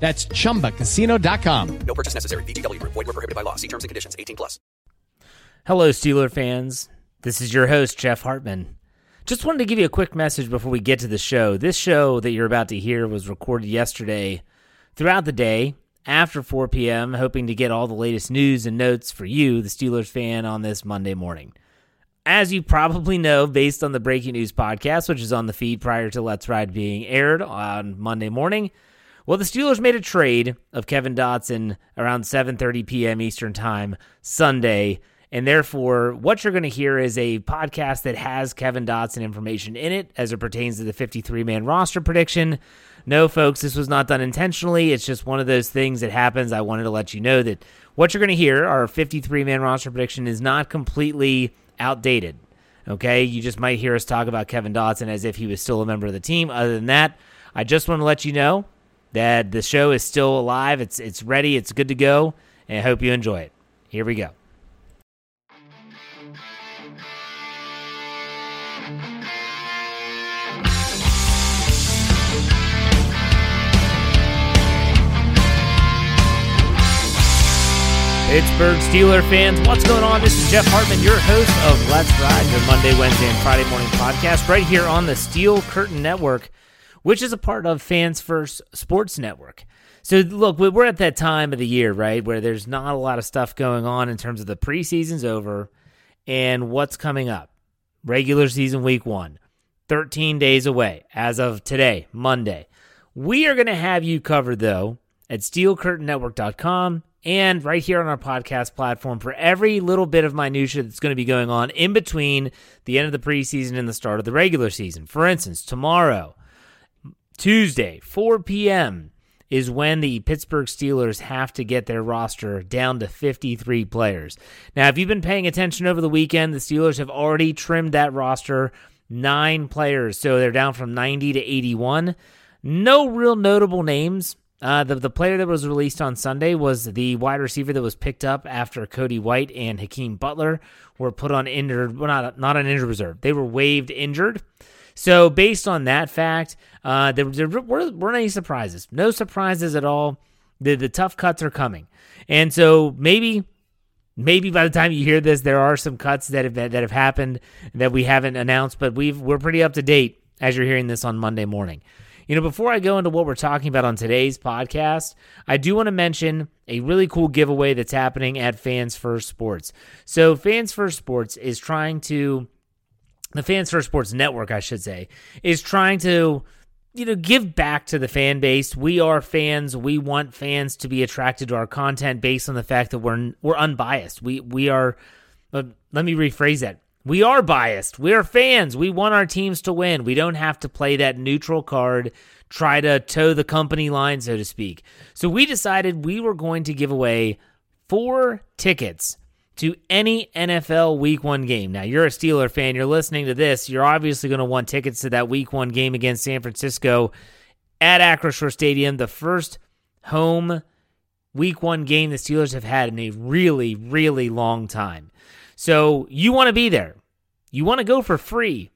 That's chumbacasino.com. No purchase necessary. VGW Group. Void were prohibited by law. See terms and conditions. 18 plus. Hello, Steeler fans. This is your host, Jeff Hartman. Just wanted to give you a quick message before we get to the show. This show that you're about to hear was recorded yesterday throughout the day after 4 p.m., hoping to get all the latest news and notes for you, the Steelers fan, on this Monday morning. As you probably know, based on the Breaking News podcast, which is on the feed prior to Let's Ride being aired on Monday morning, well, the Steelers made a trade of Kevin Dotson around 7:30 p.m. Eastern Time Sunday, and therefore what you're going to hear is a podcast that has Kevin Dotson information in it as it pertains to the 53-man roster prediction. No, folks, this was not done intentionally. It's just one of those things that happens. I wanted to let you know that what you're going to hear, our 53-man roster prediction, is not completely outdated. Okay, you just might hear us talk about Kevin Dotson as if he was still a member of the team. Other than that, I just want to let you know that the show is still alive. It's it's ready. It's good to go. And I hope you enjoy it. Here we go. Pittsburgh Steeler fans, what's going on? This is Jeff Hartman, your host of Let's Ride, your Monday, Wednesday, and Friday morning podcast, right here on the Steel Curtain Network which is a part of Fans First Sports Network. So, look, we're at that time of the year, right, where there's not a lot of stuff going on in terms of the preseason's over and what's coming up. Regular season week one, 13 days away as of today, Monday. We are going to have you covered, though, at steelcurtainnetwork.com and right here on our podcast platform for every little bit of minutia that's going to be going on in between the end of the preseason and the start of the regular season. For instance, tomorrow, Tuesday, 4 p.m., is when the Pittsburgh Steelers have to get their roster down to 53 players. Now, if you've been paying attention over the weekend, the Steelers have already trimmed that roster nine players, so they're down from 90 to 81. No real notable names. Uh, the, the player that was released on Sunday was the wide receiver that was picked up after Cody White and Hakeem Butler were put on injured, well, not, not on injured reserve. They were waived injured. So, based on that fact, uh, there, there weren't, weren't any surprises. No surprises at all. The, the tough cuts are coming. And so, maybe maybe by the time you hear this, there are some cuts that have that have happened that we haven't announced, but we've we're pretty up to date as you're hearing this on Monday morning. You know, before I go into what we're talking about on today's podcast, I do want to mention a really cool giveaway that's happening at Fans First Sports. So, Fans First Sports is trying to the Fans First Sports Network, I should say, is trying to you know give back to the fan base. We are fans. We want fans to be attracted to our content based on the fact that we're we're unbiased. We we are. Uh, let me rephrase that. We are biased. We are fans. We want our teams to win. We don't have to play that neutral card, try to toe the company line, so to speak. So we decided we were going to give away four tickets to any NFL week one game. Now, you're a Steeler fan, you're listening to this, you're obviously going to want tickets to that week one game against San Francisco at Acrisure Stadium, the first home week one game the Steelers have had in a really, really long time. So you want to be there. You want to go for free.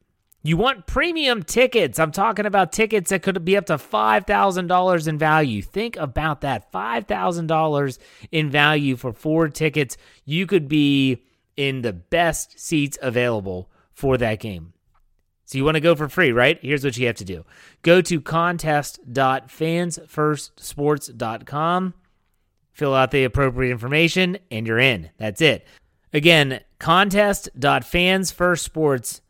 You want premium tickets. I'm talking about tickets that could be up to $5,000 in value. Think about that $5,000 in value for four tickets. You could be in the best seats available for that game. So you want to go for free, right? Here's what you have to do go to contest.fansfirstsports.com, fill out the appropriate information, and you're in. That's it. Again, contest.fansfirstsports.com.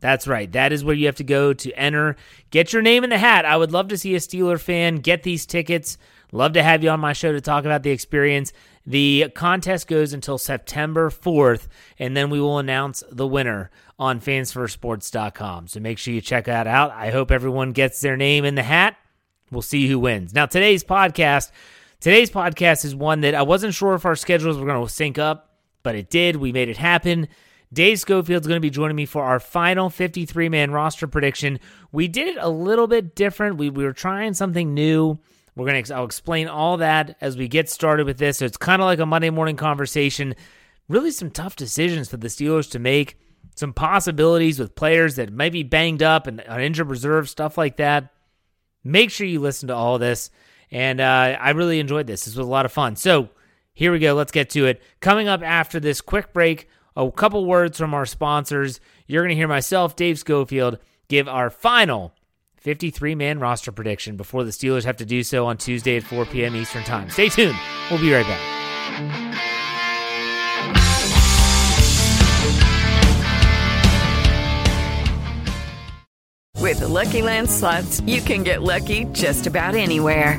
That's right. That is where you have to go to enter. Get your name in the hat. I would love to see a Steeler fan get these tickets. Love to have you on my show to talk about the experience. The contest goes until September 4th, and then we will announce the winner on fansfirstsports.com. So make sure you check that out. I hope everyone gets their name in the hat. We'll see who wins. Now, today's podcast, today's podcast is one that I wasn't sure if our schedules were going to sync up, but it did. We made it happen. Dave Schofield's going to be joining me for our final 53 man roster prediction. We did it a little bit different. We, we were trying something new. We're going to I'll explain all that as we get started with this. So it's kind of like a Monday morning conversation. Really some tough decisions for the Steelers to make. Some possibilities with players that might be banged up and on injured reserve, stuff like that. Make sure you listen to all this. And uh, I really enjoyed this. This was a lot of fun. So here we go. Let's get to it. Coming up after this quick break, a couple words from our sponsors. You're going to hear myself, Dave Schofield, give our final 53 man roster prediction before the Steelers have to do so on Tuesday at 4 p.m. Eastern Time. Stay tuned. We'll be right back. With the Lucky Land slots, you can get lucky just about anywhere.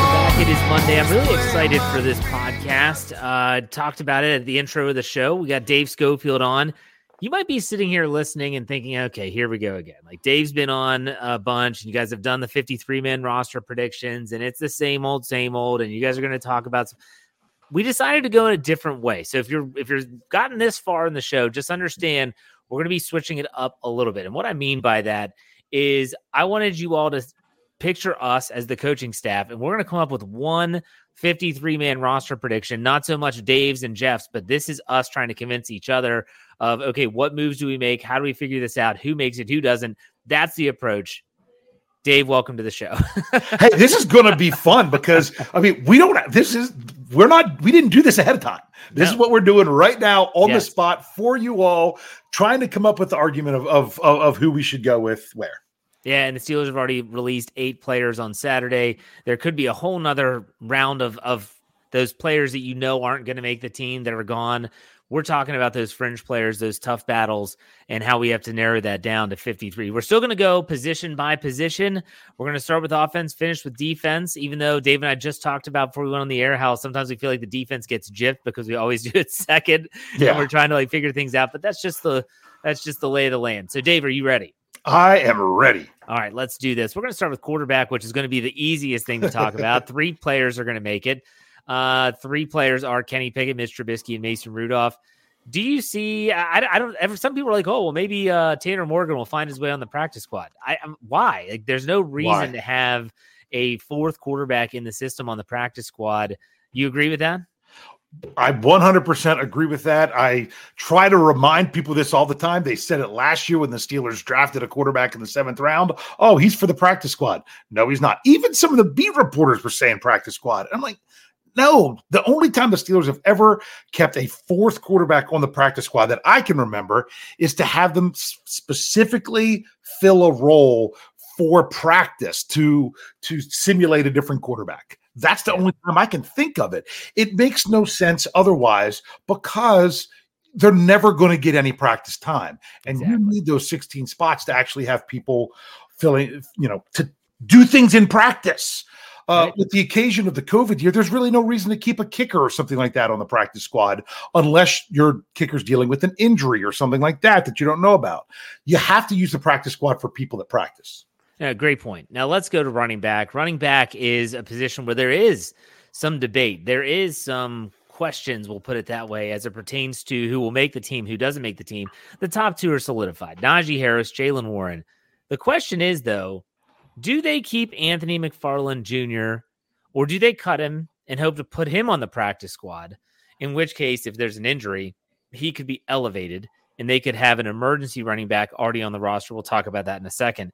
It is Monday. I'm really excited for this podcast. Uh, talked about it at the intro of the show. We got Dave Schofield on. You might be sitting here listening and thinking, okay, here we go again. Like Dave's been on a bunch, and you guys have done the 53 man roster predictions, and it's the same old, same old. And you guys are going to talk about. Some... We decided to go in a different way. So if you're if you're gotten this far in the show, just understand we're going to be switching it up a little bit. And what I mean by that is, I wanted you all to picture us as the coaching staff, and we're going to come up with one 53 man roster prediction. Not so much Dave's and Jeff's, but this is us trying to convince each other of, okay, what moves do we make? How do we figure this out? Who makes it? Who doesn't? That's the approach. Dave, welcome to the show. hey, this is going to be fun because I mean, we don't. This is we're not. We didn't do this ahead of time. This no. is what we're doing right now on yes. the spot for you all, trying to come up with the argument of of of, of who we should go with where. Yeah, and the Steelers have already released eight players on Saturday. There could be a whole nother round of of those players that you know aren't going to make the team that are gone. We're talking about those fringe players, those tough battles, and how we have to narrow that down to 53. We're still going to go position by position. We're going to start with offense, finish with defense, even though Dave and I just talked about before we went on the air how sometimes we feel like the defense gets gypped because we always do it second yeah. and we're trying to like figure things out. But that's just the that's just the lay of the land. So Dave, are you ready? I am ready. All right, let's do this. We're going to start with quarterback, which is going to be the easiest thing to talk about. three players are going to make it. Uh, three players are Kenny Pickett, Mitch Trubisky, and Mason Rudolph. Do you see? I, I don't ever. Some people are like, oh, well, maybe uh, Tanner Morgan will find his way on the practice squad. I, I'm, why? Like, there's no reason why? to have a fourth quarterback in the system on the practice squad. You agree with that? I 100% agree with that. I try to remind people this all the time. They said it last year when the Steelers drafted a quarterback in the seventh round. Oh, he's for the practice squad. No, he's not. Even some of the beat reporters were saying practice squad. I'm like, no, the only time the Steelers have ever kept a fourth quarterback on the practice squad that I can remember is to have them specifically fill a role for practice to to simulate a different quarterback. That's the only time I can think of it. It makes no sense otherwise because they're never going to get any practice time. And exactly. you need those 16 spots to actually have people filling, you know, to do things in practice. Uh, right. With the occasion of the COVID year, there's really no reason to keep a kicker or something like that on the practice squad unless your kicker's dealing with an injury or something like that that you don't know about. You have to use the practice squad for people that practice. Yeah, great point. Now let's go to running back. Running back is a position where there is some debate. There is some questions, we'll put it that way, as it pertains to who will make the team, who doesn't make the team. The top two are solidified Najee Harris, Jaylen Warren. The question is, though, do they keep Anthony McFarland Jr. or do they cut him and hope to put him on the practice squad? In which case, if there's an injury, he could be elevated and they could have an emergency running back already on the roster. We'll talk about that in a second.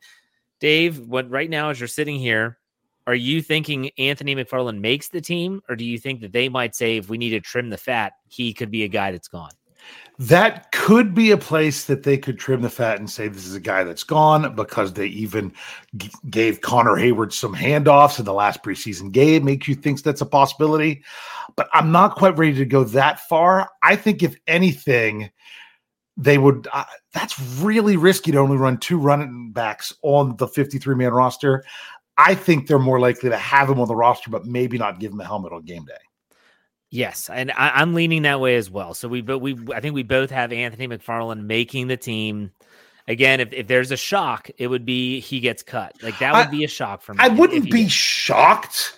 Dave, what right now as you're sitting here, are you thinking Anthony McFarland makes the team, or do you think that they might say if we need to trim the fat, he could be a guy that's gone? That could be a place that they could trim the fat and say this is a guy that's gone because they even g- gave Connor Heyward some handoffs in the last preseason game. Makes you think that's a possibility, but I'm not quite ready to go that far. I think if anything, they would uh, that's really risky to only run two running backs on the 53 man roster i think they're more likely to have him on the roster but maybe not give him a helmet on game day yes and I, am leaning that way as well so we but we i think we both have anthony mcfarland making the team again if, if there's a shock it would be he gets cut like that would I, be a shock for me i wouldn't be did. shocked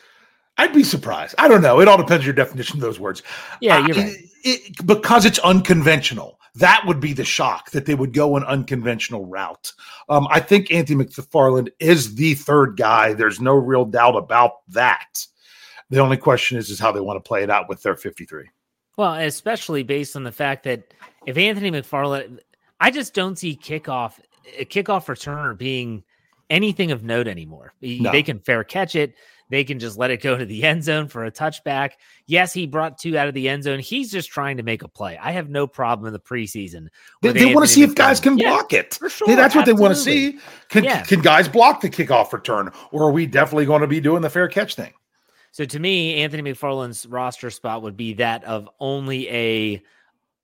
I'd be surprised. I don't know. It all depends on your definition of those words. Yeah, you're uh, right. It, it, because it's unconventional. That would be the shock that they would go an unconventional route. Um, I think Anthony McFarland is the third guy. There's no real doubt about that. The only question is, is how they want to play it out with their 53. Well, especially based on the fact that if Anthony McFarland, I just don't see kickoff a kickoff returner being anything of note anymore. No. They can fair catch it. They can just let it go to the end zone for a touchback. Yes, he brought two out of the end zone. He's just trying to make a play. I have no problem in the preseason. They, they want to see if guys can yeah, block it. Sure, hey, that's what they want to see. Can, yeah. can guys block the kickoff return, or are we definitely going to be doing the fair catch thing? So to me, Anthony McFarland's roster spot would be that of only a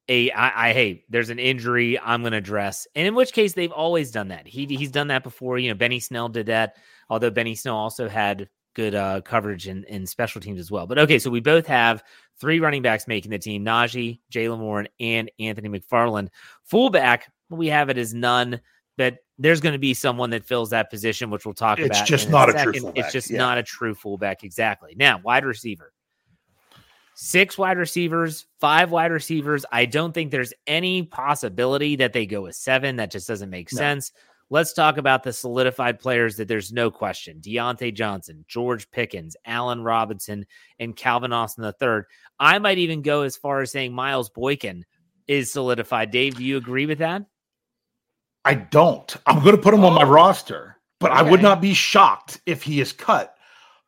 a I, I hey, there's an injury I'm going to address, and in which case they've always done that. He he's done that before. You know, Benny Snell did that. Although Benny Snell also had good uh, coverage in, in special teams as well. But okay, so we both have three running backs making the team Najee, Jaylen Warren, and Anthony McFarland. Fullback, we have it as none, but there's going to be someone that fills that position, which we'll talk it's about. It's just not a, a true fullback. It's just yeah. not a true fullback. Exactly. Now, wide receiver. Six wide receivers, five wide receivers. I don't think there's any possibility that they go with seven. That just doesn't make no. sense. Let's talk about the solidified players that there's no question Diontae Johnson, George Pickens, Allen Robinson, and Calvin Austin III. I might even go as far as saying Miles Boykin is solidified. Dave, do you agree with that? I don't. I'm going to put him oh. on my oh, roster, but okay. I would not be shocked if he is cut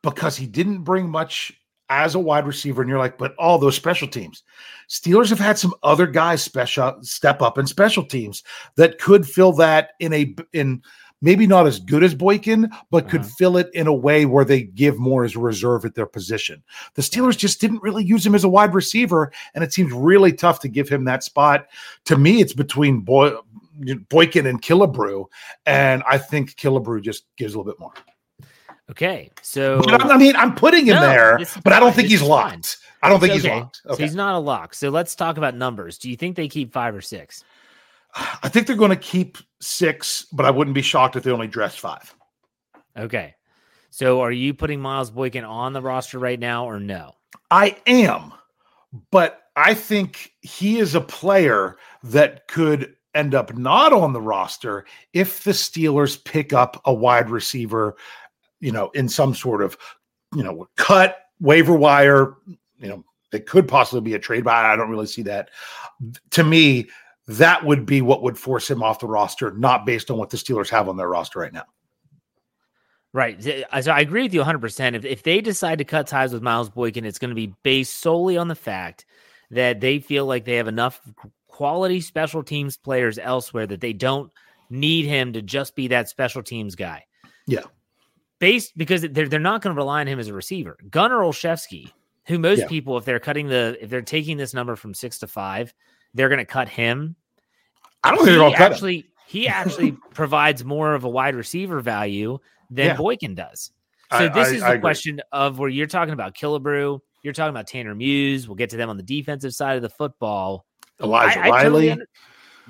because he didn't bring much as a wide receiver, and you're like, but all those special teams. Steelers have had some other guys special step up in special teams that could fill that in a in maybe not as good as Boykin, but uh-huh. could fill it in a way where they give more as a reserve at their position. The Steelers just didn't really use him as a wide receiver, and it seems really tough to give him that spot. To me, it's between Boy, Boykin and Killebrew, and I think Killebrew just gives a little bit more. Okay, so I mean, I'm putting him no, there, but I don't think he's locked. I don't think okay. he's locked. Okay. So he's not a lock. So let's talk about numbers. Do you think they keep five or six? I think they're going to keep six, but I wouldn't be shocked if they only dress five. Okay. So are you putting Miles Boykin on the roster right now or no? I am, but I think he is a player that could end up not on the roster if the Steelers pick up a wide receiver you know, in some sort of, you know, cut waiver wire, you know, it could possibly be a trade, but I don't really see that. To me, that would be what would force him off the roster, not based on what the Steelers have on their roster right now. Right. So I agree with you 100%. If, if they decide to cut ties with Miles Boykin, it's going to be based solely on the fact that they feel like they have enough quality special teams players elsewhere that they don't need him to just be that special teams guy. Yeah. Based because they're, they're not going to rely on him as a receiver. Gunner Olszewski, who most Yeah. people, if they're cutting the, if they're taking this number from six to five, they're going to cut him. I don't think they're He going to cut him. actually, he actually provides more of a wide receiver value than Yeah. Boykin does. So I- this I- is the question of where you're talking about Killebrew, you're talking about Tanner Muse. We'll get to them on the defensive side of the football. Elijah I Riley. totally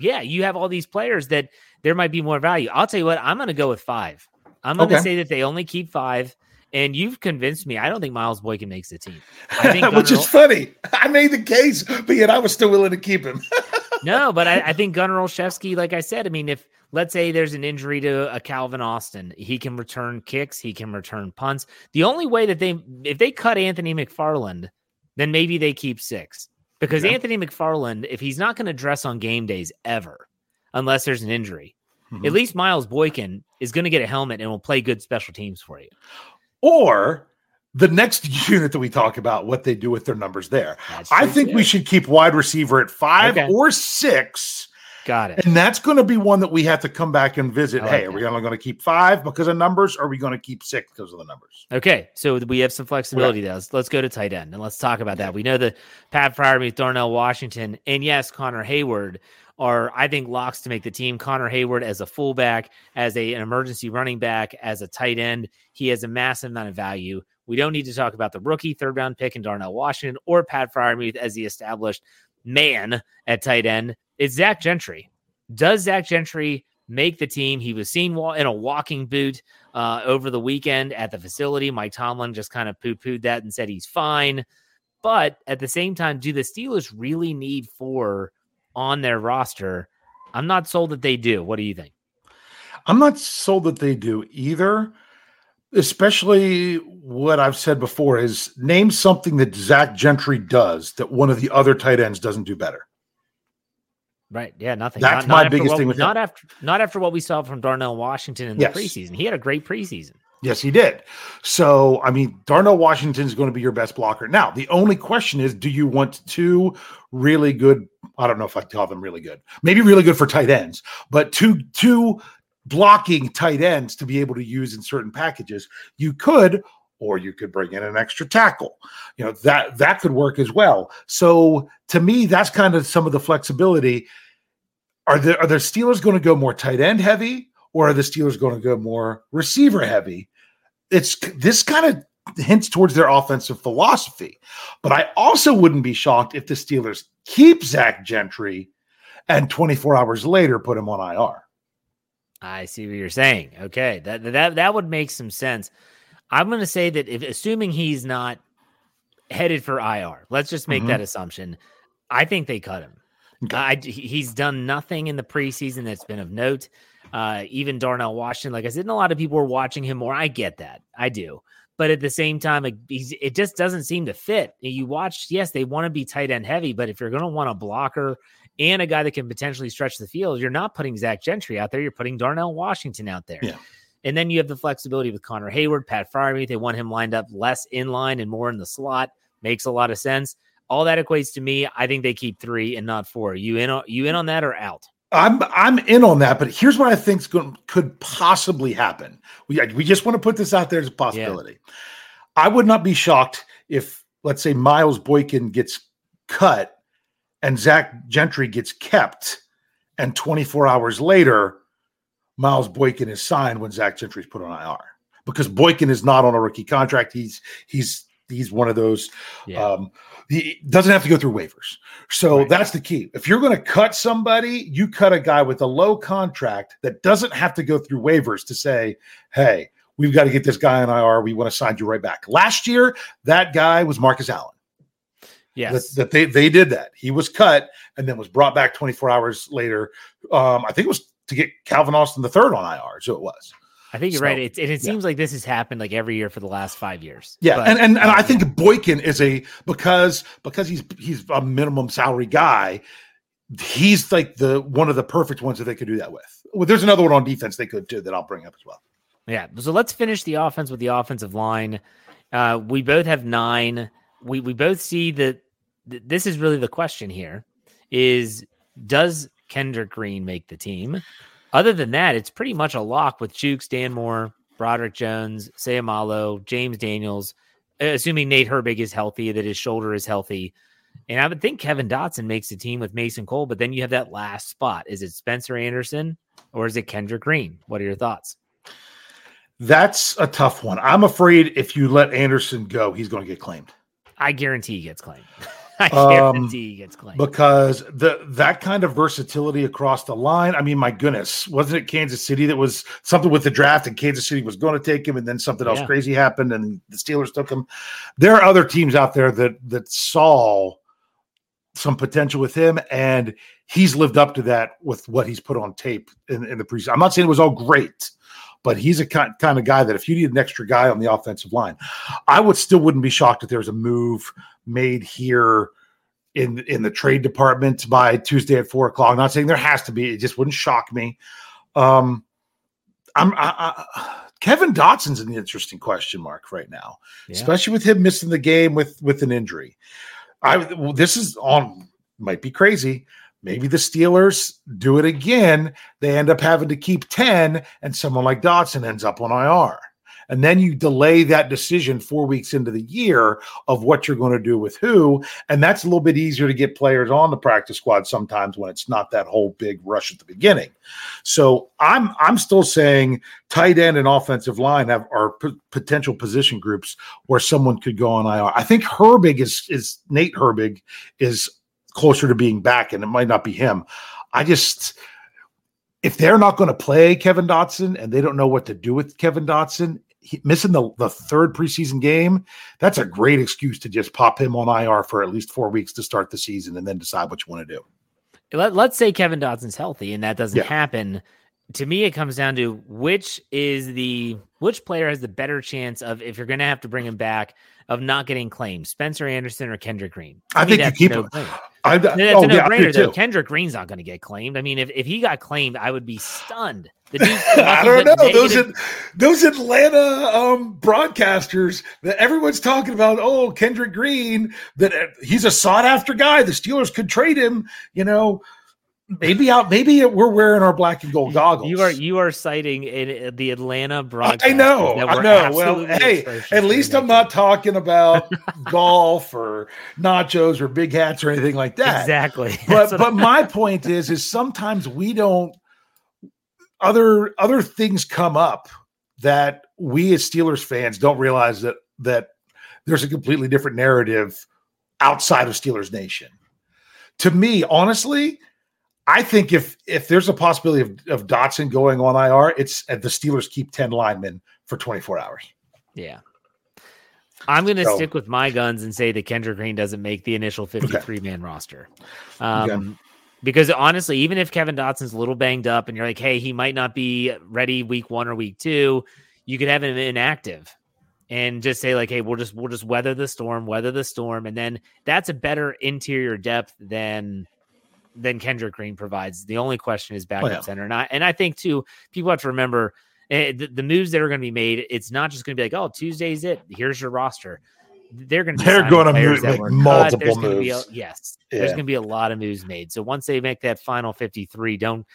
yeah, you have all these players that there might be more value. I'll tell you what, I'm going to go with five. I'm going to Okay. say that they only keep five. And you've convinced me. I don't think Miles Boykin makes the team. I think Which is funny. I made the case, but yet I was still willing to keep him. no, but I, I think Gunner Olszewski, like I said, I mean, if let's say there's an injury to a Calvin Austin, he can return kicks, he can return punts. The only way that they, if they cut Anthony McFarland, then maybe they keep six because Yeah. Anthony McFarland, if he's not going to dress on game days ever, unless there's an injury, Mhm. at least Miles Boykin is going to get a helmet and will play good special teams for you. or the next unit that we talk about, what they do with their numbers there. That's I think too. we should keep wide receiver at five Okay. or six. Got it. And that's going to be one that we have to come back and visit. Like hey, are we only going to keep five because of numbers? Or are we going to keep six because of the numbers? Okay, so we have some flexibility there. Let's, let's go to tight end and let's talk about that. We know that Pat Freiermuth, Darnell Washington, and yes, Connor Heyward are, I think, locks to make the team. Connor Heyward as a fullback, as a, an emergency running back, as a tight end, he has a massive amount of value. We don't need to talk about the rookie third round pick in Darnell Washington or Pat Freiermuth as the established man at tight end. It's Zach Gentry. Does Zach Gentry make the team? He was seen in a walking boot uh, over the weekend at the facility. Mike Tomlin just kind of poo pooed that and said he's fine. But at the same time, do the Steelers really need four on their roster? I'm not sold that they do. What do you think? I'm not sold that they do either. Especially what I've said before is name something that Zach Gentry does that one of the other tight ends doesn't do better. Right. Yeah, nothing. That's Not- my not after biggest what- thing with not him. after not after what we saw from Darnell Washington in Yes. the preseason. He had a great preseason. Yes, he did. So, I mean, Darnell Washington is going to be your best blocker. Now, the only question is do you want two really good? I don't know if I'd call them really good. Maybe really good for tight ends, but two two blocking tight ends to be able to use in certain packages. You could or you could bring in an extra tackle. You know, that that could work as well. So, to me, that's kind of some of the flexibility. Are the are the Steelers going to go more tight end heavy or are the Steelers going to go more receiver heavy? It's this kind of hints towards their offensive philosophy. But I also wouldn't be shocked if the Steelers keep Zach Gentry and 24 hours later put him on IR. I see what you're saying. Okay, that that that would make some sense. I'm going to say that if assuming he's not headed for IR, let's just make Mhm. that assumption. I think they cut him. I, he's done nothing in the preseason that's been of note. Uh, even Darnell Washington, like I said, and a lot of people are watching him more. I get that, I do, but at the same time, it, it just doesn't seem to fit. You watch, yes, they want to be tight end heavy, but if you're going to want a blocker and a guy that can potentially stretch the field, you're not putting Zach Gentry out there. You're putting Darnell Washington out there. Yeah. And then you have the flexibility with Connor Heyward, Pat Freiermuth. They want him lined up less in line and more in the slot. Makes a lot of sense. All that equates to me. I think they keep three and not four. You in? On, you in on that or out? I'm I'm in on that, but here's what I think could possibly happen. We we just want to put this out there as a possibility. I would not be shocked if, let's say, Miles Boykin gets cut and Zach Gentry gets kept, and 24 hours later, Miles Boykin is signed when Zach Gentry is put on IR because Boykin is not on a rookie contract. He's he's he's one of those. Yeah. Um, he doesn't have to go through waivers. So Right. that's the key. If you're going to cut somebody, you cut a guy with a low contract that doesn't have to go through waivers to say, hey, we've got to get this guy on IR. We want to sign you right back. Last year, that guy was Marcus Allen. Yes. That, that they they did that. He was cut and then was brought back 24 hours later. Um, I think it was to get Calvin Austin the third on IR. So it was. I think you're So, right. It, it, it yeah. seems like this has happened like every year for the last five years. Yeah, But, and, and and I think Boykin is a because because he's he's a minimum salary guy. He's like the one of the perfect ones that they could do that with. Well, there's another one on defense they could too that I'll bring up as well. Yeah. So let's finish the offense with the offensive line. Uh, we both have nine. We we both see that th- this is really the question here: is does Kendrick Green make the team? Other than that, it's pretty much a lock with Chuks, Dan Moore, Broderick Jones, Seumalo, James Daniels, uh, assuming Nate Herbig is healthy, that his shoulder is healthy. And I would think Kevin Dotson makes the team with Mason Cole, but then you have that last spot. Is it Spencer Anderson or is it Kendrick Green? What are your thoughts? That's a tough one. I'm afraid if you let Anderson go, he's going to get claimed. I guarantee he gets claimed. I Um, he gets claimed. because the that kind of versatility across the line. I mean, my goodness, wasn't it Kansas City that was something with the draft and Kansas City was going to take him, and then something else Yeah. crazy happened and the Steelers took him. There are other teams out there that that saw some potential with him, and he's lived up to that with what he's put on tape in, in the preseason. I'm not saying it was all great. But he's a kind, kind of guy that if you need an extra guy on the offensive line, I would still wouldn't be shocked if there was a move made here in in the trade department by Tuesday at four o'clock. not saying there has to be. It just wouldn't shock me. Um, I'm I, I, Kevin Dotson's an interesting question mark right now, Yeah. especially with him missing the game with with an injury. I well, this is on might be crazy. Maybe the Steelers do it again. They end up having to keep 10, and someone like Dotson ends up on IR. And then you delay that decision four weeks into the year of what you're going to do with who. And that's a little bit easier to get players on the practice squad sometimes when it's not that whole big rush at the beginning. So I'm I'm still saying tight end and offensive line have are p- potential position groups where someone could go on IR. I think Herbig is is Nate Herbig is closer to being back, and it might not be him. I just if they're not going to play Kevin Dotson and they don't know what to do with Kevin Dotson, he, missing the, the third preseason game, that's a great excuse to just pop him on IR for at least four weeks to start the season and then decide what you want to do. Let, let's say Kevin Dotson's healthy and that doesn't Yeah. happen. To me, it comes down to which is the which player has the better chance of if you're going to have to bring him back of not getting claimed, Spencer Anderson or Kendrick Green. I me, think you keep no him. I, That's oh, a yeah, no I do brainer though. Kendrick Green's not going to get claimed. I mean, if, if he got claimed, I would be stunned. The I don't know those negative- those Atlanta um, broadcasters that everyone's talking about. Oh, Kendrick Green, that uh, he's a sought after guy. The Steelers could trade him. You know, maybe out. Maybe we're wearing our black and gold goggles. You are you are citing in, uh, the Atlanta broadcast. I know, I know. Well, hey, at least I'm not talking about golf or nachos or big hats or anything like that. exactly. But but my point is, is sometimes we don't. Other other things come up that we as Steelers fans don't realize that that there's a completely different narrative outside of Steelers Nation. To me, honestly, I think if if there's a possibility of, of Dotson going on IR, it's uh, the Steelers keep 10 linemen for 24 hours. Yeah. I'm going to So- stick with my guns and say that Kendrick Green doesn't make the initial 53 man roster. Um, Okay. Because honestly, even if Kevin Dotson's a little banged up and you're like, hey, he might not be ready week one or week two, you could have him inactive and just say, like, hey, we'll just we'll just weather the storm, weather the storm. And then that's a better interior depth than than Kendrick Green provides. The only question is backup yeah. center. And I and I think too, people have to remember eh, the, the moves that are going to be made. It's not just going to be like, oh, Tuesday's it. Here's your roster. They're going to They're gonna move- make multiple be a, moves. yes, there's going to be a lot of moves made. So once they make that final 53, don't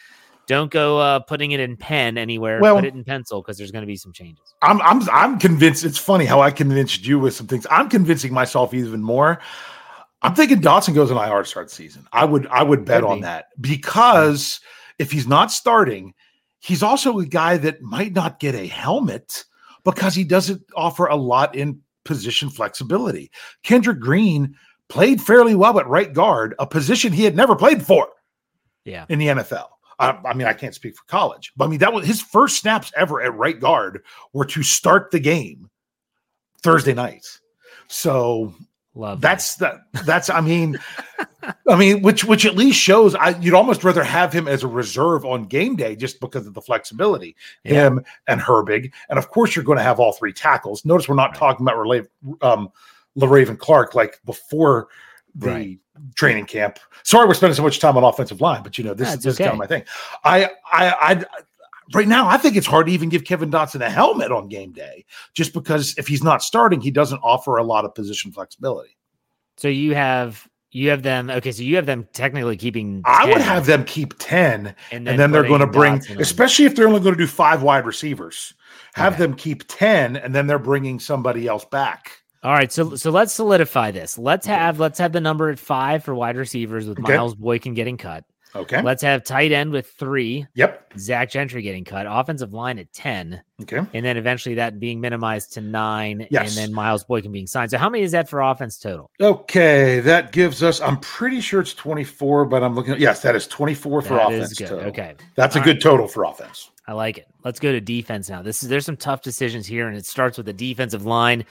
don't go uh, putting it in pen anywhere. Well- Put it in pencil because there's going to be some changes. I'm I'm I'm convinced. It's funny how I convinced you with some things. I'm convincing myself even more. I'm thinking Dotson goes on IR start the season. I would I would bet Could on be. that because if he's not starting, he's also a guy that might not get a helmet because he doesn't offer a lot in position flexibility. Kendrick Green played fairly well at right guard, a position he had never played for Yeah. in the NFL. I, I mean, I can't speak for college, but I mean that was his first snaps ever at right guard were to start the game Thursday night. So Love that's that. That's I mean, I mean, which which at least shows I you'd almost rather have him as a reserve on game day just because of the flexibility. Yeah. Him and Herbig, and of course you're going to have all three tackles. Notice we're not Right. talking about Rela- um, Le'Raven Clark like before the Right. training camp. Sorry, we're spending so much time on offensive line, but you know this, That's is this is kind of my thing. I I I. Right now, I think it's hard to even give Kevin Dotson a helmet on game day, just because if he's not starting, he doesn't offer a lot of position flexibility. So you have you have them. Okay, so you have them technically keeping. I would have them keep 10 and and then they're going to bring, especially if they're only going to do five wide receivers, have Okay. them keep 10 and then they're bringing somebody else back. All right, so so let's solidify this. Let's have let's have the number at five for wide receivers with Okay. Miles Boykin getting cut. Okay. Let's have tight end with three, Yep. Zach Gentry getting cut, offensive line at ten, Okay. and then eventually that being minimized to nine, Yes. and then Miles Boykin being signed. So how many is that for offense total? Okay. That gives us, I'm pretty sure it's 24, but I'm looking at, yes, that is 24 for That is offense. total. Okay, That's a All good total for offense. I like it. Let's go to defense now. This is there's some tough decisions here, and it starts with the defensive line.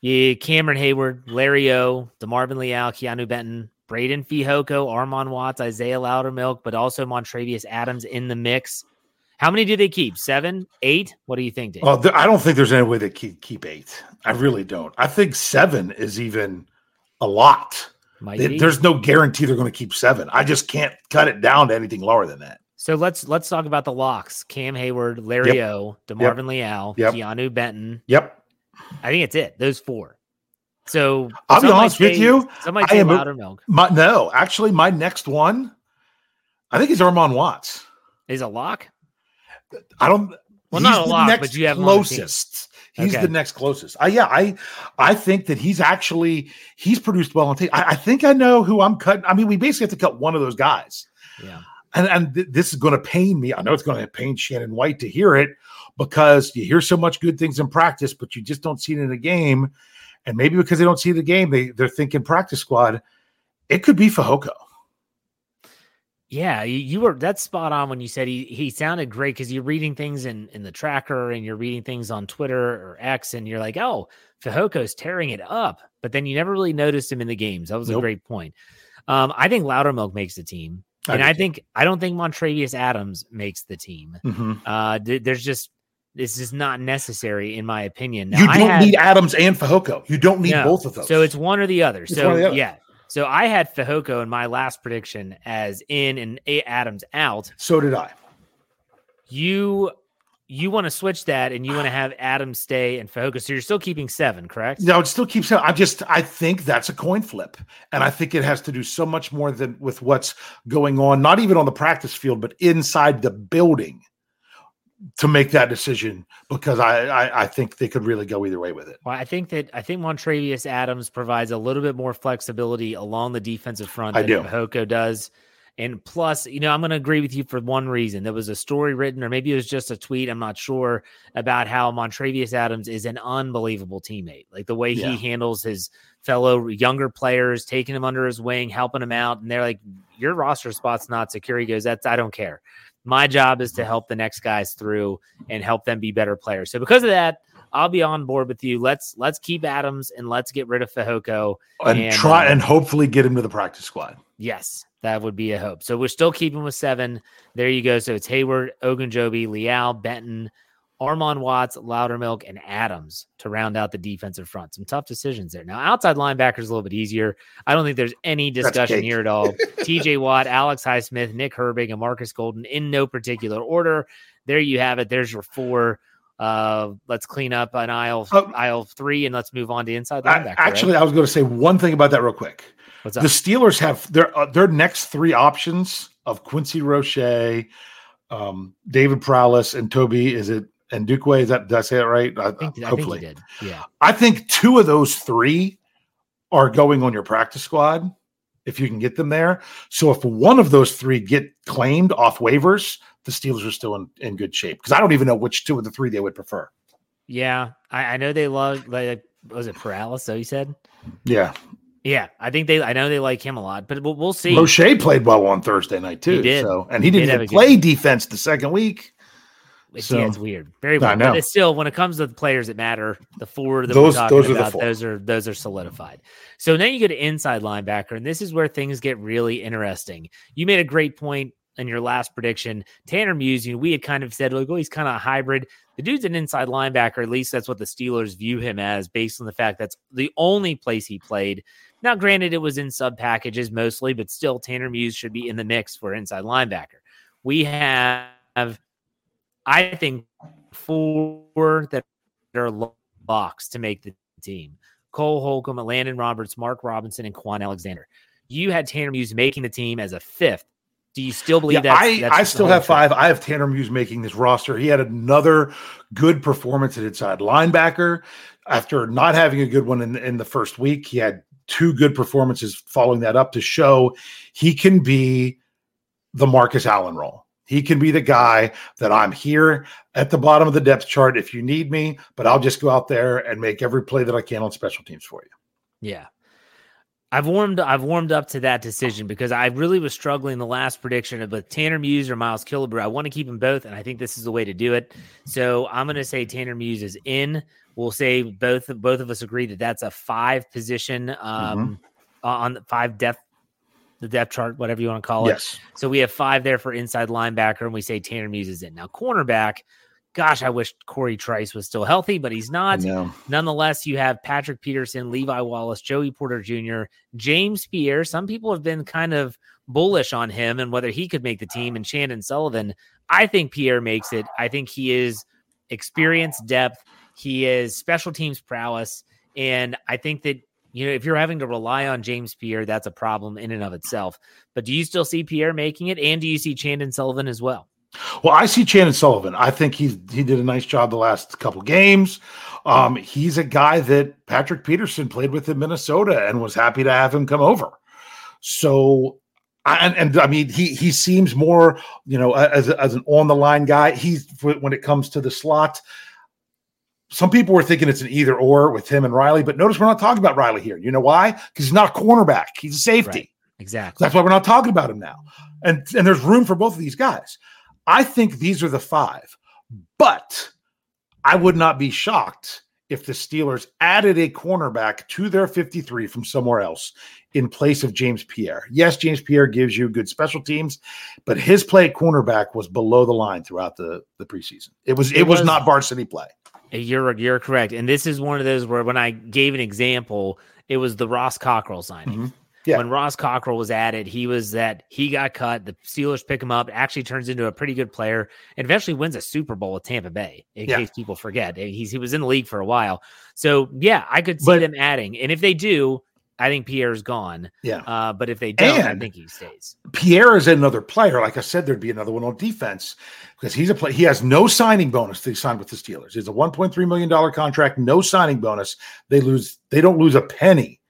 Yeah, Cameron Heyward, Larry O, DeMarvin Leal, Keeanu Benton, Breiden Fehoko, Armon Watts, Isaiah Loudermilk, but also Montravius Adams in the mix. How many do they keep? Seven, eight? What do you think, Dave? Oh, th- I don't think there's any way they keep, keep eight. I really don't. I think seven is even a lot. Might Th- be. There's no guarantee they're going to keep seven. I just can't cut it down to anything lower than that. So let's let's talk about the locks: Cam Heyward, Larry Yep. O, DeMarvin Leal, Yep. Keeanu Benton. Yep. I think it's it. Those four. So I'll be honest with you, I say am a- Loudermilk My, no, actually, my next one, I think is Armon Watts. is a lock. I don't. Well, he's not a next but you have closest. He's Okay. the next closest. I yeah, I I think that he's actually he's produced well on tape. I, I think I know who I'm cutting. I mean, we basically have to cut one of those guys. Yeah. And and th- this is going to pain me. I know it's going to pain Shannon White to hear it because you hear so much good things in practice, but you just don't see it in a game. And maybe because they don't see the game, they they're thinking practice squad. It could be Fehoko. Yeah, you, were that's spot on when you said he he sounded great because you're reading things in in the tracker and you're reading things on Twitter or X and you're like, oh, Fehoko's tearing it up, but then you never really noticed him in the games. That was a great point. Um, I think Loudermilk makes the team, and do I think I don't think Montravius Adams makes the team. Mhm. Uh, th- there's just this is not necessary in my opinion. Now, You don't had- need Adams and Fehoko. You don't need no. both of those. So it's one or the other. It's so the other. yeah. So I had Fehoko in my last prediction as in and A- Adams out. so did I. You you want to switch that and you want to have Adams stay and Fehoko. So you're still keeping seven, correct? No, it still keeps. I just I think that's a coin flip, and I think it has to do so much more than with what's going on, not even on the practice field, but inside the building, to make that decision. Because I I, I think they could really go either way with it. Well, I think that I think Montravius Adams provides a little bit more flexibility along the defensive front I than do. Fehoko does. And plus, you know, I'm going to agree with you for one reason. There was a story written, or maybe it was just a tweet. I'm not sure about how Montravius Adams is an unbelievable teammate. Like the way Yeah. he handles his fellow younger players, taking them under his wing, helping them out. And they're like, "Your roster spot's not secure." He goes, "That's I don't care. My job is to help the next guys through and help them be better players." So because of that, I'll be on board with you. Let's let's keep Adams and let's get rid of Fehoko. And, And, try uh, and hopefully get him to the practice squad. Yes, that would be a hope. So we're still keeping with seven. There you go. So it's Heyward, Ogunjobi, Leal, Benton, Armon Watts, Loudermilk, and Adams to round out the defensive front. Some tough decisions there. Now, outside linebackers a little bit easier. I don't think there's any discussion here at all. TJ Watt, Alex Highsmith, Nick Herbig, and Marcus Golden in no particular order. There you have it. There's your four. Uh, let's clean up an aisle Oh. aisle three and let's move on to inside I- linebacker. right? actually, I was going to say one thing about that real quick. what's The? Steelers have their uh, their next three options of Quincy Roche, um, David Perales, and Toby. Is it and Duque? Is that did I say it right? I, I think, I think hopefully, he did. Yeah. I think two of those three are going on your practice squad if you can get them there. So if one of those three get claimed off waivers, the Steelers are still in, in good shape because I don't even know which two of the three they would prefer. Yeah, I, I know they love like was it Perales? So you said, Yeah, yeah, I think they. I know they like him a lot, but we'll, we'll see. Roche played well on Thursday night too. He did. So and he He didn't did even good play defense the second week. It's, So- yeah, it's weird. Very weird. But it's still when it comes to the players that matter, the four that Those- we're talking those are the about, four. those are those are solidified. So now you go to inside linebacker, and this is where things get really interesting. You made a great point in your last prediction. Tanner Muse, you know, we had kind of said, like, oh, he's kind of a hybrid. The dude's an inside linebacker. At least that's what the Steelers view him as, based on the fact that's the only place he played. Now, granted, it was in sub packages mostly, but still, Tanner Muse should be in the mix for inside linebacker. We have, I think, four that are locks to make the team Cole Holcomb, Landon Roberts, Mark Robinson, and Kwon Alexander. You had Tanner Muse making the team as a fifth. Do you still believe Yeah, that? I, I still have five. I have Tanner Muse making this roster. He had another good performance at inside linebacker after not having a good one in, in the first week. He had two good performances following that up to show he can be the Marcus Allen role. He can be the guy that I'm here at the bottom of the depth chart if you need me, but I'll just go out there and make every play that I can on special teams for you. Yeah. I've warmed I've warmed up to that decision because I really was struggling the last prediction of with Tanner Muse or Miles Killebrew. I want to keep them both, and I think this is the way to do it. So I'm going to say Tanner Muse is in. We'll say both both of us agree that that's a five position um, on the five depth the depth chart, whatever you want to call it. Yes. So we have five there for inside linebacker, and we say Tanner Muse is in. Now cornerback. Gosh, I wish Corey Trice was still healthy, but he's not. No. Nonetheless, you have Patrick Peterson, Levi Wallace, Joey Porter Jr., James Pierre. Some people have been kind of bullish on him and whether he could make the team, and Chandon Sullivan. I think Pierre makes it. I think he is experience, depth. He is special teams prowess. And I think that, you know, if you're having to rely on James Pierre, that's a problem in and of itself. But do you still see Pierre making it? And do you see Chandon Sullivan as well? Well, I see Chandon Sullivan. I think he's he did a nice job the last couple games. Um, he's a guy that Patrick Peterson played with in Minnesota and was happy to have him come over. So, and, and I mean, he he seems more, you know, as as an on the line guy. He's when it comes to the slot. Some people were thinking it's an either or with him and Riley, but notice we're not talking about Riley here. You know why? Because he's not a cornerback; he's a safety. Right. Exactly. That's why we're not talking about him now. And and there's room for both of these guys. I think these are the five, but I would not be shocked if the Steelers added a cornerback to their 53 from somewhere else in place of James Pierre. Yes, James Pierre gives you good special teams, but his play at cornerback was below the line throughout the, the preseason. It was it, It was, was- not varsity play. You're you're correct, and this is one of those where when I gave an example, it was the Ross Cockrell signing. Mhm. Yeah. When Ross Cockrell was added, he was that he got cut. The Steelers pick him up, actually turns into a pretty good player, and eventually wins a Super Bowl with Tampa Bay. In Yeah. case people forget, he's he was in the league for a while. So yeah, I could see But- them adding, and if they do, I think Pierre's gone. Yeah. Uh, but if they don't, I think he stays. Pierre is another player. Like I said, there'd be another one on defense because he's a play. He has no signing bonus that he signed with the Steelers. It's a one point three million dollar contract, no signing bonus. They lose. They don't lose a penny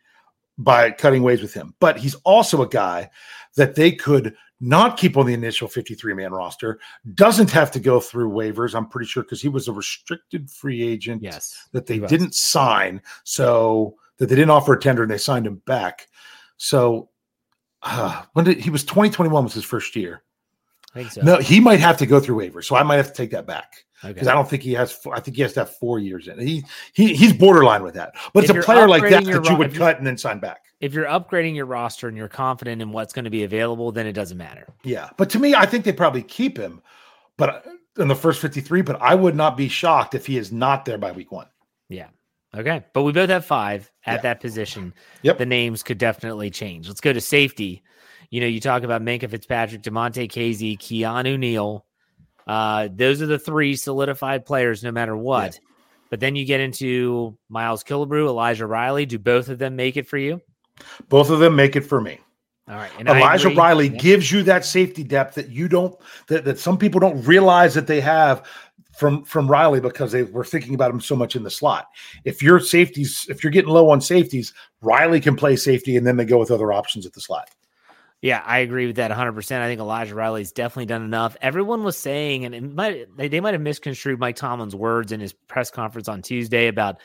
by cutting ways with him. But he's also a guy that they could not keep on the initial 53 man roster, doesn't have to go through waivers. I'm pretty sure because he was a restricted free agent Yes, that they didn't sign. So that they didn't offer a tender and they signed him back. So uh, when did he was 2021 was his first year. I think so. No, he might have to go through waivers. So I might have to take that back okay. because I don't think he has. I think he has to have four years in. He he he's borderline with that. But If it's a player like that that you would cut and then sign back. if you're upgrading your roster and you're confident in what's going to be available, then it doesn't matter. Yeah, but to me, I think they probably keep him, but uh, in the first 53. But I would not be shocked if he is not there by week one. Yeah. Okay. But we both have five at Yeah. that position. Yep. The names could definitely change. Let's go to safety. You know, you talk about Minkah Fitzpatrick, Damontae Kazee, Keanu Neal. Uh, those are the three solidified players no matter what. But then you get into Miles Killebrew, Elijah Riley. Do both of them make it for you? Both of them make it for me. All right. And Elijah. Riley Yeah. gives you that safety depth that you don't that, that some people don't realize that they have from from Riley because they were thinking about him so much in the slot. If your safeties, if you're getting low on safeties, Riley can play safety and then they go with other options at the slot. Yeah, I agree with that 100%. I think Elijah Riley's definitely done enough. Everyone was saying, and might they, they might have misconstrued Mike Tomlin's words in his press conference on Tuesday about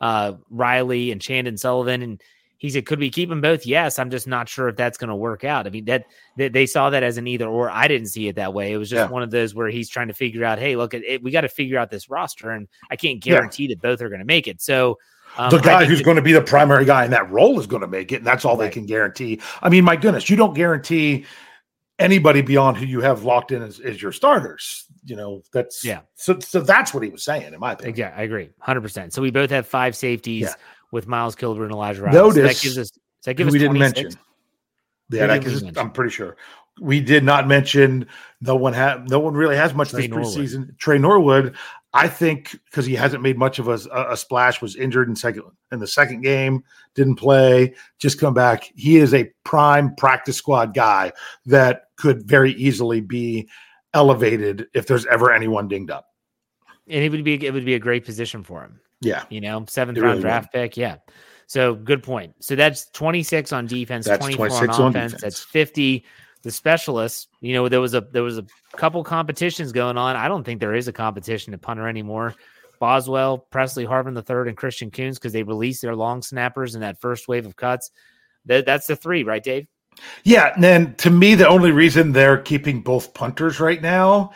uh, Riley and Chandon Sullivan. And he said, "Could we keep them both?" Yes, I'm just not sure if that's going to work out. I mean, that, that, they saw that as an either or. I didn't see it that way. It was just yeah. one of those where he's trying to figure out, "Hey, look, it, we got to figure out this roster, and I can't guarantee yeah. that both are going to make it." So. Um, the guy who's that, going to be the primary guy in that role is going to make it, and that's all right. they can guarantee. I mean, my goodness, you don't guarantee anybody beyond who you have locked in as, as your starters. You know, that's yeah. So, so that's what he was saying, in my opinion. Yeah, I agree, hundred percent. So we both have five safeties yeah. With Miles Killebrew and Elijah Roberts. Notice that gives us that give us we didn't mention. Yeah, that gives us, I'm pretty sure we did not mention. No one had. No one really has much Tre this preseason. Tre Norwood. I think because he hasn't made much of a, a, splash, was injured in second in the second game, didn't play, just come back. He is a prime practice squad guy that could very easily be elevated if there's ever anyone dinged up. And it would be it would be a great position for him. Yeah, you know, seventh round really draft would. pick. Yeah. So good point. So that's 26 on defense, that's 24 on offense. On defense. That's 50. The specialists, you know, there was a there was a couple competitions going on. I don't think there is a competition to punter anymore. Boswell, Pressley Harvin the third, and Christian Kuntz because they released their long snappers in that first wave of cuts. That, that's the three, right, Dave? Yeah, and then to me, the only reason they're keeping both punters right now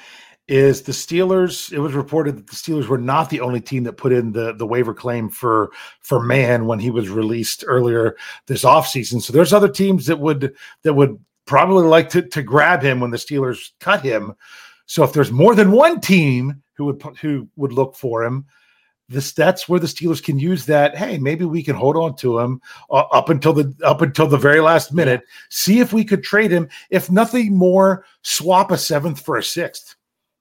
is the Steelers. It was reported that the Steelers were not the only team that put in the the waiver claim for for Mann when he was released earlier this offseason. So there's other teams that would that would probably like to to grab him when the Steelers cut him. So if there's more than one team who would who would look for him, this that's where the Steelers can use that. Hey, maybe we can hold on to him uh, up until the up until the very last minute. See if we could trade him. If nothing more, swap a seventh for a sixth.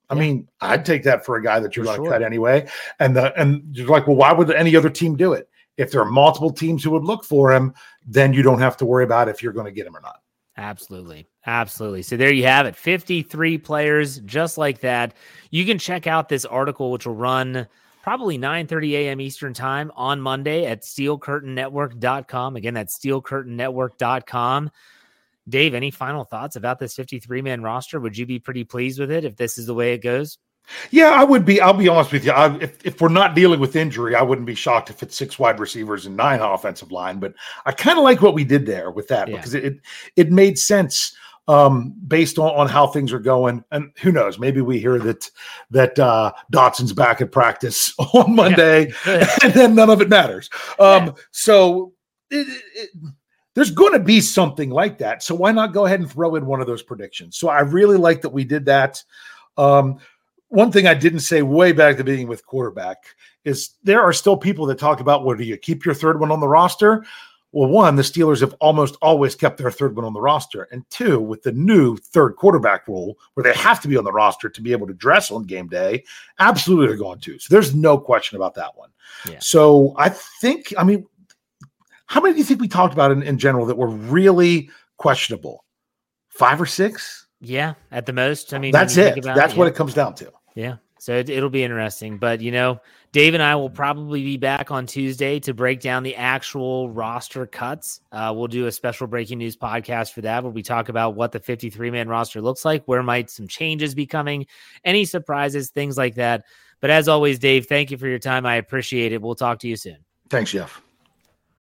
I yeah. mean, I'd take that for a guy that you're going to sure. cut anyway. And the and you're like, well, why would any other team do it? If there are multiple teams who would look for him, then you don't have to worry about if you're going to get him or not. Absolutely. Absolutely. So there you have it 53 players just like that. You can check out this article, which will run probably 9 30 a.m. Eastern time on Monday at steelcurtainnetwork.com. Again, that's steelcurtainnetwork.com. Dave, any final thoughts about this 53 man roster? Would you be pretty pleased with it if this is the way it goes? Yeah, I would be. I'll be honest with you. I, if, if we're not dealing with injury, I wouldn't be shocked if it's six wide receivers and nine offensive line. But I kind of like what we did there with that yeah. because it it made sense um, based on, on how things are going. And who knows? Maybe we hear that that uh, Dotson's back at practice on Monday, yeah. and then none of it matters. Um, yeah. So. It, it, there's going to be something like that. So why not go ahead and throw in one of those predictions? So I really like that we did that. Um, one thing I didn't say way back at the beginning with quarterback is there are still people that talk about, well, do you keep your third one on the roster? Well, one, the Steelers have almost always kept their third one on the roster. And two, with the new third quarterback rule where they have to be on the roster to be able to dress on game day, absolutely they're going to. So there's no question about that one. Yeah. So I think, I mean, how many do you think we talked about in, in general that were really questionable? Five or six? Yeah, at the most. I mean, that's it. That's it, what yeah. it comes down to. Yeah. So it, will be interesting. But, you know, Dave and I will probably be back on Tuesday to break down the actual roster cuts. Uh, we'll do a special breaking news podcast for that where we talk about what the 53 man roster looks like, where might some changes be coming, any surprises, things like that. But as always, Dave, thank you for your time. I appreciate it. We'll talk to you soon. Thanks, Jeff.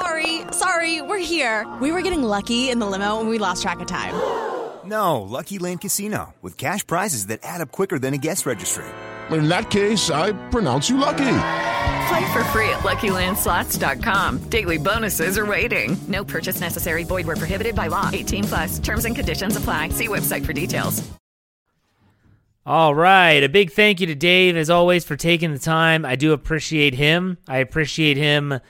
Sorry, sorry, we're here. We were getting lucky in the limo and we lost track of time. No, Lucky Land Casino, with cash prizes that add up quicker than a guest registry. In that case, I pronounce you lucky. Play for free at LuckyLandSlots.com. Daily bonuses are waiting. No purchase necessary. Void where prohibited by law. 18 plus. Terms and conditions apply. See website for details. All right. A big thank you to Dave, as always, for taking the time. I do appreciate him. I appreciate him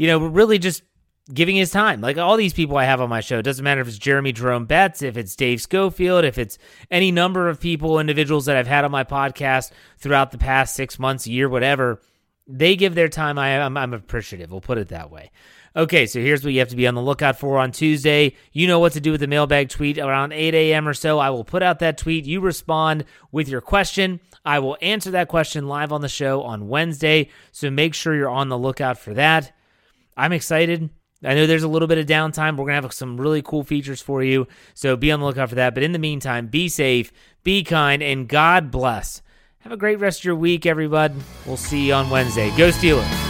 you know, really just giving his time. Like all these people I have on my show, it doesn't matter if it's Jeremy Jerome Betts, if it's Dave Schofield, if it's any number of people, individuals that I've had on my podcast throughout the past six months, year, whatever. They give their time. I, I'm, I'm appreciative. We'll put it that way. Okay, so here's what you have to be on the lookout for on Tuesday. You know what to do with the mailbag tweet around 8 a.m. or so. I will put out that tweet. You respond with your question. I will answer that question live on the show on Wednesday. So make sure you're on the lookout for that. I'm excited. I know there's a little bit of downtime. We're going to have some really cool features for you. So be on the lookout for that. But in the meantime, be safe, be kind, and God bless. Have a great rest of your week, everybody. We'll see you on Wednesday. Go Steelers.